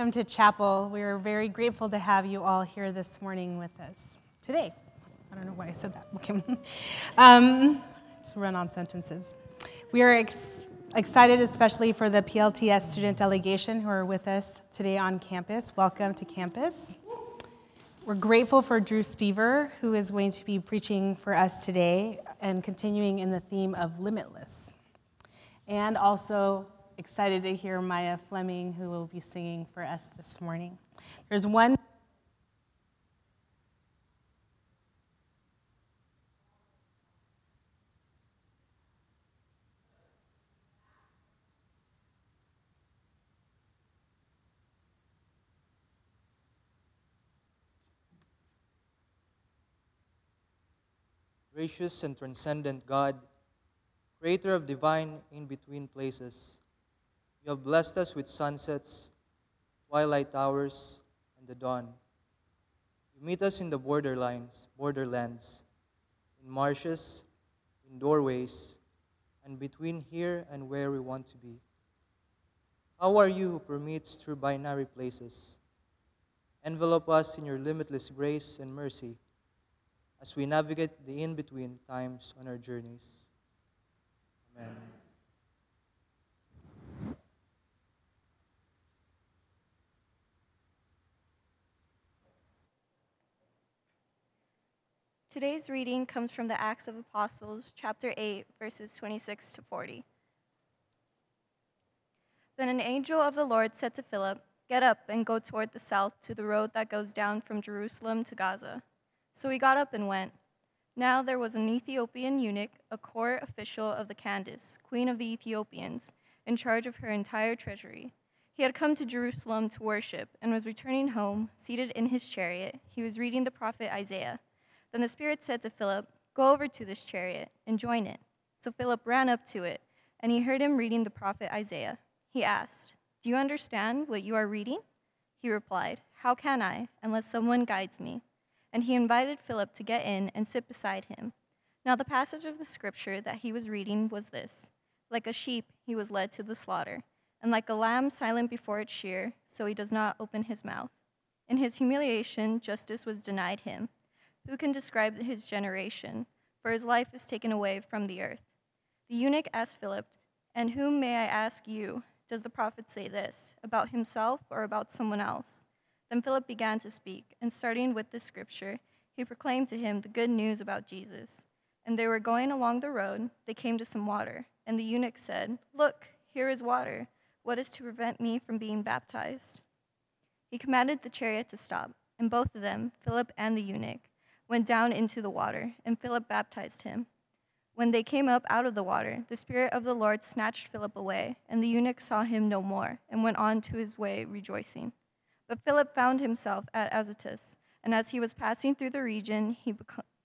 Welcome to chapel. We are very grateful to have you all here this morning with us today. I don't know why I said that. Okay. um, let's run on sentences. We are ex- excited, especially for the PLTS student delegation who are with us today on campus. Welcome to campus. We're grateful for Drew Stever, who is going to be preaching for us today and continuing in the theme of limitless. And also excited to hear Maya Fleming, who will be singing for us this morning. There's one. Gracious and transcendent God, creator of divine in between places, you have blessed us with sunsets, twilight hours, and the dawn. You meet us in the borderlines, borderlands, in marshes, in doorways, and between here and where we want to be. How are you who permits through binary places? Envelope us in your limitless grace and mercy as we navigate the in between times on our journeys. Amen. Today's reading comes from the Acts of Apostles, chapter 8, verses 26 to 40. Then an angel of the Lord said to Philip, Get up and go toward the south to the road that goes down from Jerusalem to Gaza. So he got up and went. Now there was an Ethiopian eunuch, a court official of the Candace, queen of the Ethiopians, in charge of her entire treasury. He had come to Jerusalem to worship and was returning home, seated in his chariot. He was reading the prophet Isaiah. Then the Spirit said to Philip, Go over to this chariot and join it. So Philip ran up to it, and he heard him reading the prophet Isaiah. He asked, Do you understand what you are reading? He replied, How can I, unless someone guides me? And he invited Philip to get in and sit beside him. Now, the passage of the scripture that he was reading was this Like a sheep, he was led to the slaughter, and like a lamb silent before its shear, so he does not open his mouth. In his humiliation, justice was denied him. Who can describe his generation? For his life is taken away from the earth. The eunuch asked Philip, And whom may I ask you? Does the prophet say this, about himself or about someone else? Then Philip began to speak, and starting with the scripture, he proclaimed to him the good news about Jesus. And they were going along the road, they came to some water, and the eunuch said, Look, here is water. What is to prevent me from being baptized? He commanded the chariot to stop, and both of them, Philip and the eunuch, went down into the water, and Philip baptized him. When they came up out of the water, the Spirit of the Lord snatched Philip away, and the eunuch saw him no more, and went on to his way rejoicing. But Philip found himself at Azotus, and as he was passing through the region, he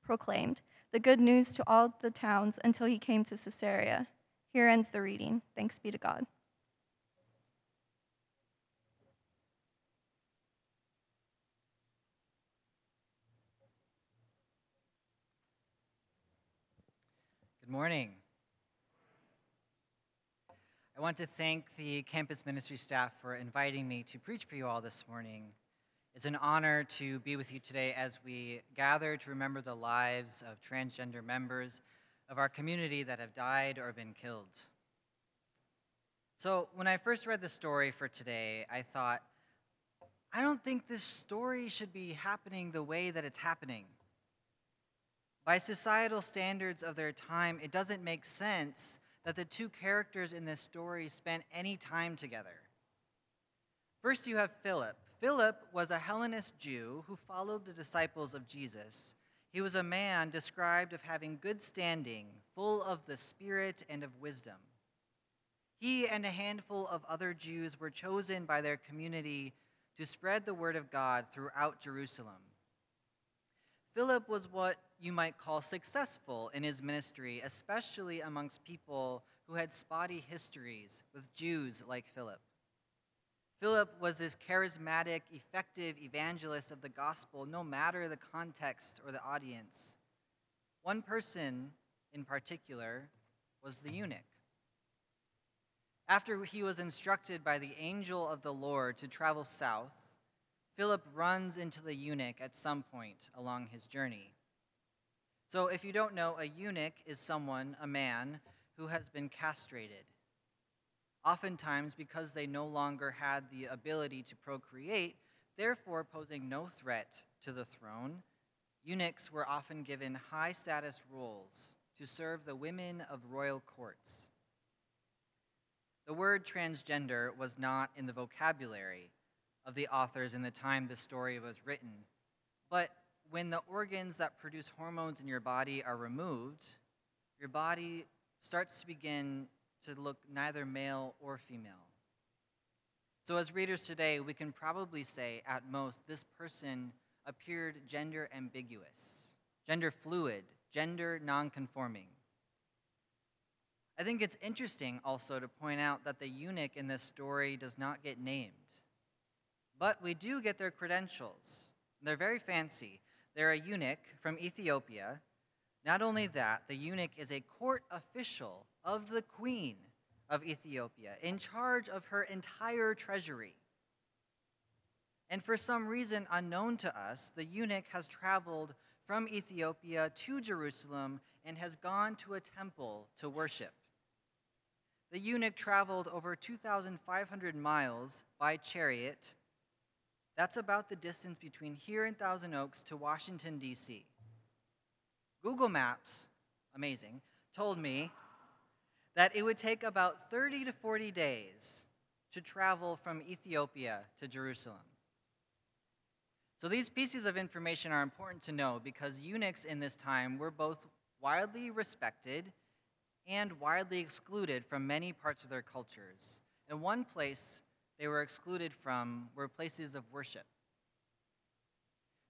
proclaimed the good news to all the towns until he came to Caesarea. Here ends the reading. Thanks be to God. Morning. I want to thank the campus ministry staff for inviting me to preach for you all this morning. It's an honor to be with you today as we gather to remember the lives of transgender members of our community that have died or been killed. So, when I first read the story for today, I thought, I don't think this story should be happening the way that it's happening. By societal standards of their time, it doesn't make sense that the two characters in this story spent any time together. First, you have Philip. Philip was a Hellenist Jew who followed the disciples of Jesus. He was a man described of having good standing, full of the Spirit and of wisdom. He and a handful of other Jews were chosen by their community to spread the word of God throughout Jerusalem. Philip was what you might call successful in his ministry, especially amongst people who had spotty histories with Jews like Philip. Philip was this charismatic, effective evangelist of the gospel, no matter the context or the audience. One person in particular was the eunuch. After he was instructed by the angel of the Lord to travel south, Philip runs into the eunuch at some point along his journey. So, if you don't know, a eunuch is someone, a man, who has been castrated. Oftentimes, because they no longer had the ability to procreate, therefore posing no threat to the throne, eunuchs were often given high status roles to serve the women of royal courts. The word transgender was not in the vocabulary of the authors in the time the story was written, but when the organs that produce hormones in your body are removed, your body starts to begin to look neither male or female. So, as readers today, we can probably say at most this person appeared gender ambiguous, gender fluid, gender nonconforming. I think it's interesting also to point out that the eunuch in this story does not get named. But we do get their credentials. They're very fancy. They're a eunuch from Ethiopia. Not only that, the eunuch is a court official of the queen of Ethiopia, in charge of her entire treasury. And for some reason unknown to us, the eunuch has traveled from Ethiopia to Jerusalem and has gone to a temple to worship. The eunuch traveled over 2,500 miles by chariot. That's about the distance between here in Thousand Oaks to Washington, D.C. Google Maps, amazing, told me that it would take about 30 to 40 days to travel from Ethiopia to Jerusalem. So these pieces of information are important to know because eunuchs in this time were both widely respected and widely excluded from many parts of their cultures. And one place they were excluded from were places of worship.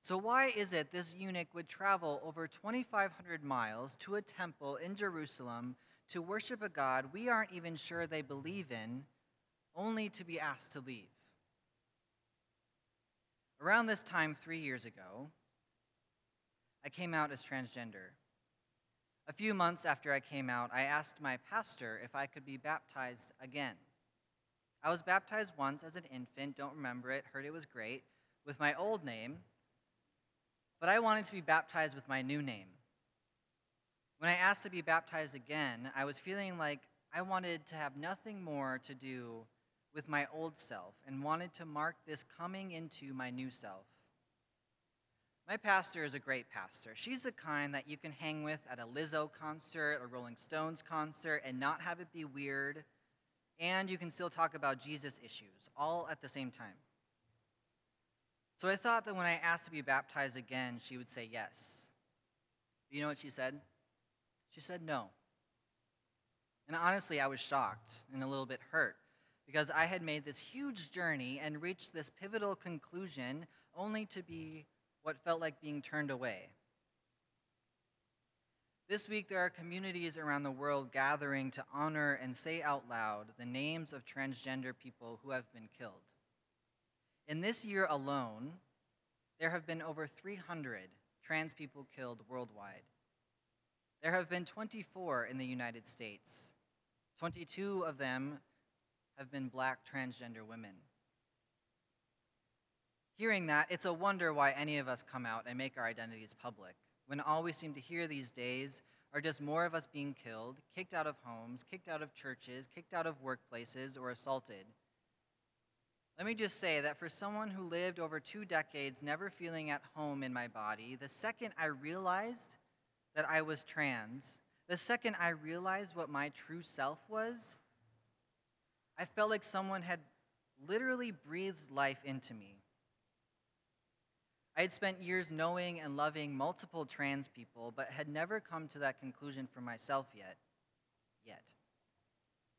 So, why is it this eunuch would travel over 2,500 miles to a temple in Jerusalem to worship a God we aren't even sure they believe in, only to be asked to leave? Around this time, three years ago, I came out as transgender. A few months after I came out, I asked my pastor if I could be baptized again. I was baptized once as an infant, don't remember it, heard it was great, with my old name, but I wanted to be baptized with my new name. When I asked to be baptized again, I was feeling like I wanted to have nothing more to do with my old self and wanted to mark this coming into my new self. My pastor is a great pastor. She's the kind that you can hang with at a Lizzo concert or Rolling Stones concert and not have it be weird, and you can still talk about Jesus issues all at the same time. So I thought that when I asked to be baptized again, she would say yes. you know what she said? She said no. And honestly, I was shocked and a little bit hurt because I had made this huge journey and reached this pivotal conclusion only to be what felt like being turned away. This week, there are communities around the world gathering to honor and say out loud the names of transgender people who have been killed. In this year alone, there have been over 300 trans people killed worldwide. There have been 24 in the United States. 22 of them have been black transgender women. Hearing that, it's a wonder why any of us come out and make our identities public, when all we seem to hear these days are just more of us being killed, kicked out of homes, kicked out of churches, kicked out of workplaces, or assaulted. Let me just say that for someone who lived over two decades never feeling at home in my body, the second I realized that I was trans, the second I realized what my true self was, I felt like someone had literally breathed life into me. I had spent years knowing and loving multiple trans people, but had never come to that conclusion for myself yet. Yet.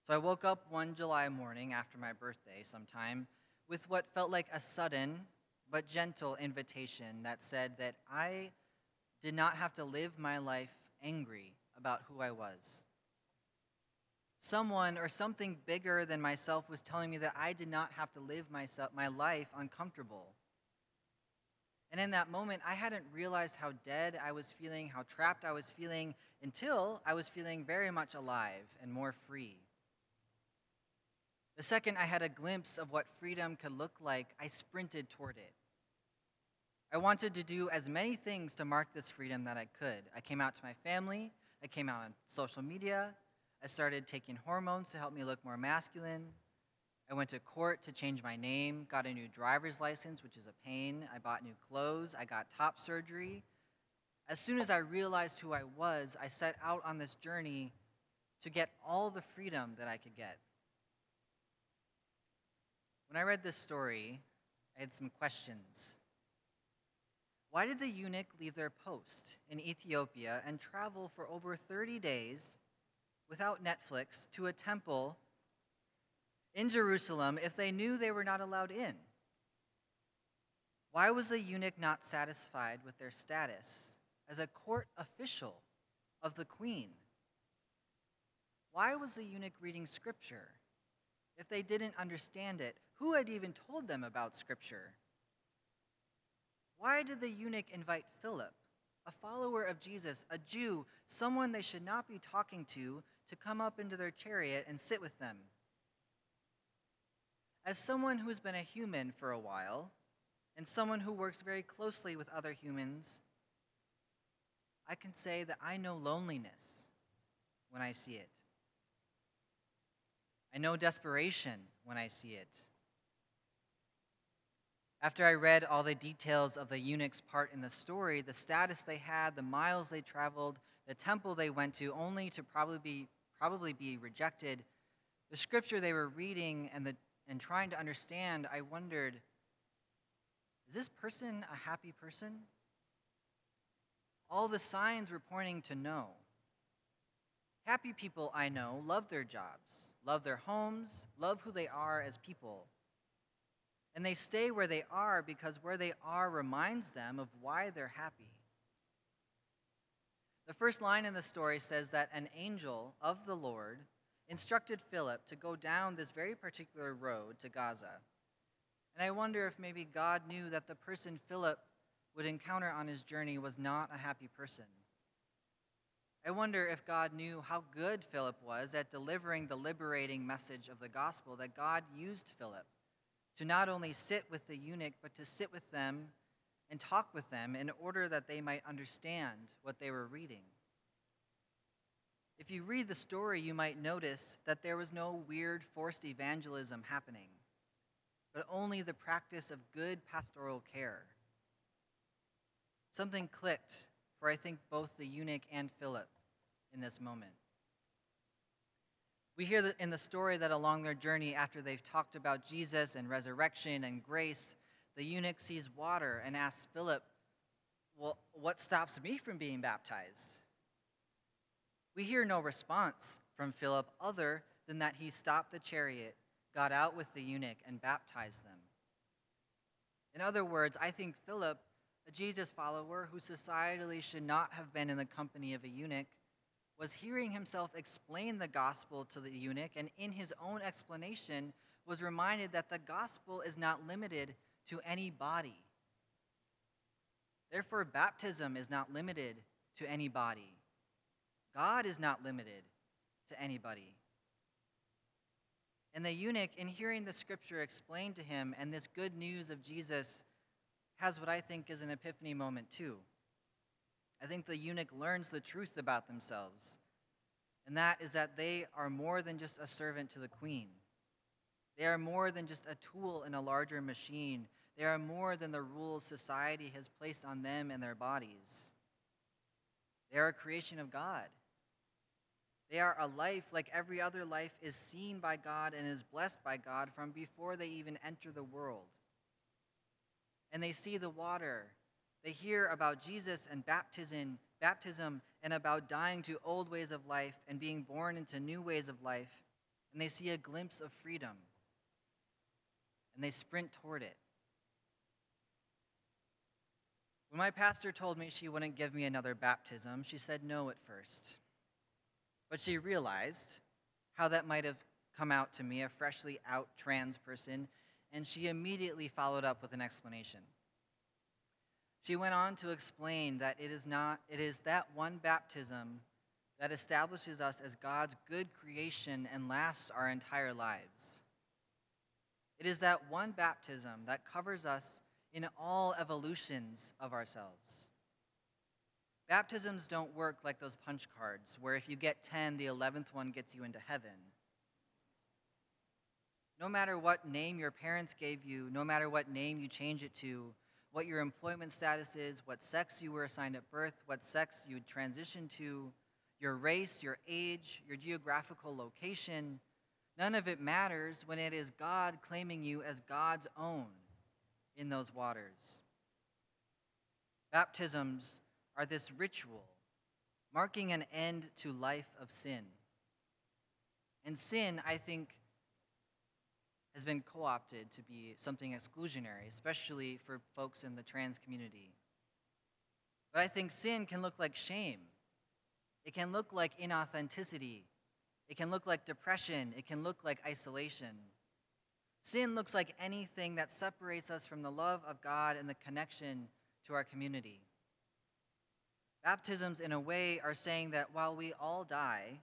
So I woke up one July morning after my birthday sometime with what felt like a sudden but gentle invitation that said that I did not have to live my life angry about who I was. Someone or something bigger than myself was telling me that I did not have to live myself, my life uncomfortable. And in that moment, I hadn't realized how dead I was feeling, how trapped I was feeling, until I was feeling very much alive and more free. The second I had a glimpse of what freedom could look like, I sprinted toward it. I wanted to do as many things to mark this freedom that I could. I came out to my family, I came out on social media, I started taking hormones to help me look more masculine. I went to court to change my name, got a new driver's license, which is a pain. I bought new clothes, I got top surgery. As soon as I realized who I was, I set out on this journey to get all the freedom that I could get. When I read this story, I had some questions. Why did the eunuch leave their post in Ethiopia and travel for over 30 days without Netflix to a temple in Jerusalem if they knew they were not allowed in? Why was the eunuch not satisfied with their status as a court official of the queen? Why was the eunuch reading scripture if they didn't understand it? Who had even told them about scripture? Why did the eunuch invite Philip, a follower of Jesus, a Jew, someone they should not be talking to, to come up into their chariot and sit with them? As someone who's been a human for a while, and someone who works very closely with other humans, I can say that I know loneliness when I see it. I know desperation when I see it. After I read all the details of the eunuch's part in the story, the status they had, the miles they traveled, the temple they went to, only to probably be, probably be rejected, the scripture they were reading and, the, and trying to understand, I wondered is this person a happy person? All the signs were pointing to no. Happy people I know love their jobs, love their homes, love who they are as people. And they stay where they are because where they are reminds them of why they're happy. The first line in the story says that an angel of the Lord instructed Philip to go down this very particular road to Gaza. And I wonder if maybe God knew that the person Philip would encounter on his journey was not a happy person. I wonder if God knew how good Philip was at delivering the liberating message of the gospel, that God used Philip to not only sit with the eunuch, but to sit with them and talk with them in order that they might understand what they were reading. If you read the story, you might notice that there was no weird forced evangelism happening, but only the practice of good pastoral care. Something clicked for, I think, both the eunuch and Philip in this moment. We hear in the story that along their journey, after they've talked about Jesus and resurrection and grace, the eunuch sees water and asks Philip, Well, what stops me from being baptized? We hear no response from Philip other than that he stopped the chariot, got out with the eunuch, and baptized them. In other words, I think Philip, a Jesus follower who societally should not have been in the company of a eunuch, was hearing himself explain the gospel to the eunuch, and in his own explanation was reminded that the gospel is not limited to any body. Therefore, baptism is not limited to any body. God is not limited to anybody. And the eunuch, in hearing the scripture explained to him and this good news of Jesus, has what I think is an epiphany moment too. I think the eunuch learns the truth about themselves, and that is that they are more than just a servant to the queen. They are more than just a tool in a larger machine. They are more than the rules society has placed on them and their bodies. They are a creation of God. They are a life like every other life is seen by God and is blessed by God from before they even enter the world. And they see the water they hear about Jesus and baptism, baptism and about dying to old ways of life and being born into new ways of life, and they see a glimpse of freedom. And they sprint toward it. When my pastor told me she wouldn't give me another baptism, she said no at first. But she realized how that might have come out to me, a freshly out trans person, and she immediately followed up with an explanation. She went on to explain that it is not it is that one baptism that establishes us as God's good creation and lasts our entire lives. It is that one baptism that covers us in all evolutions of ourselves. Baptisms don't work like those punch cards, where if you get 10, the 11th one gets you into heaven. No matter what name your parents gave you, no matter what name you change it to, what your employment status is, what sex you were assigned at birth, what sex you transitioned to, your race, your age, your geographical location, none of it matters when it is God claiming you as God's own in those waters. Baptisms are this ritual marking an end to life of sin. And sin, I think, has been co opted to be something exclusionary, especially for folks in the trans community. But I think sin can look like shame, it can look like inauthenticity, it can look like depression, it can look like isolation. Sin looks like anything that separates us from the love of God and the connection to our community. Baptisms, in a way, are saying that while we all die,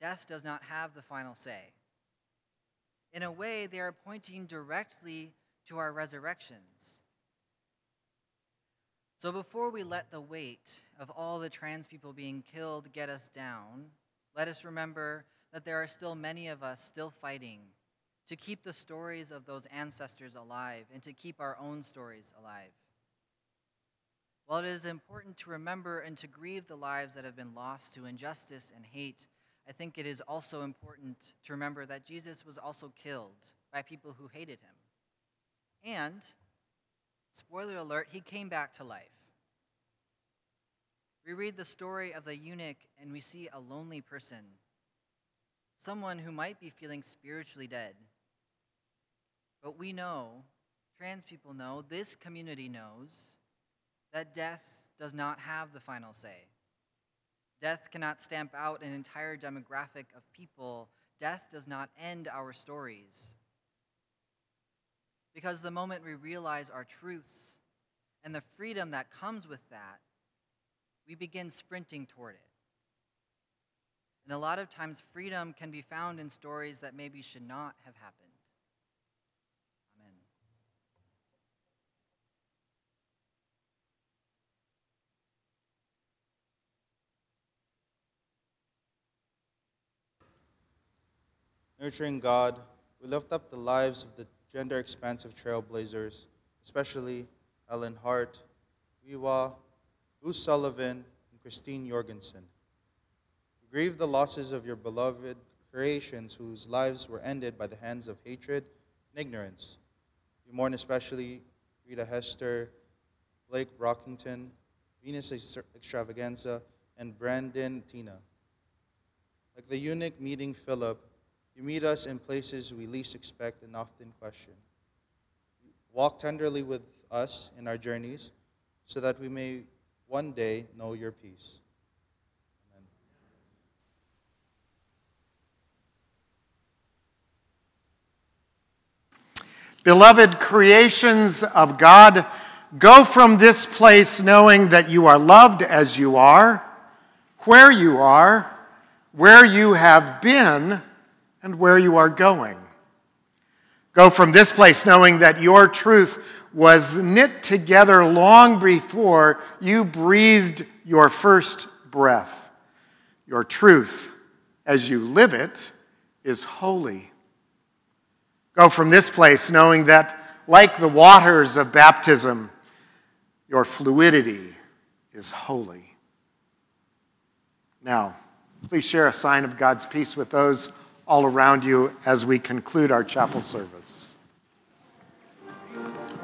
death does not have the final say. In a way, they are pointing directly to our resurrections. So before we let the weight of all the trans people being killed get us down, let us remember that there are still many of us still fighting to keep the stories of those ancestors alive and to keep our own stories alive. While it is important to remember and to grieve the lives that have been lost to injustice and hate, I think it is also important to remember that Jesus was also killed by people who hated him. And, spoiler alert, he came back to life. We read the story of the eunuch and we see a lonely person, someone who might be feeling spiritually dead. But we know, trans people know, this community knows that death does not have the final say. Death cannot stamp out an entire demographic of people. Death does not end our stories. Because the moment we realize our truths and the freedom that comes with that, we begin sprinting toward it. And a lot of times, freedom can be found in stories that maybe should not have happened. Nurturing God, we lift up the lives of the gender expansive trailblazers, especially Ellen Hart, We'wha, Lou Sullivan, and Christine Jorgensen. We grieve the losses of your beloved creations whose lives were ended by the hands of hatred and ignorance. We mourn especially Rita Hester, Blake Brockington, Venus Xtravaganza, and Brandon Teena. Like the eunuch meeting Philip, you meet us in places we least expect and often question. Walk tenderly with us in our journeys so that we may one day know your peace. Amen. Beloved creations of God, go from this place knowing that you are loved as you are, where you are, where you have been and where you are going. Go from this place knowing that your truth was knit together long before you breathed your first breath. Your truth, as you live it, is holy. Go from this place knowing that, like the waters of baptism, your fluidity is holy. Now, please share a sign of God's peace with those all around you as we conclude our chapel service.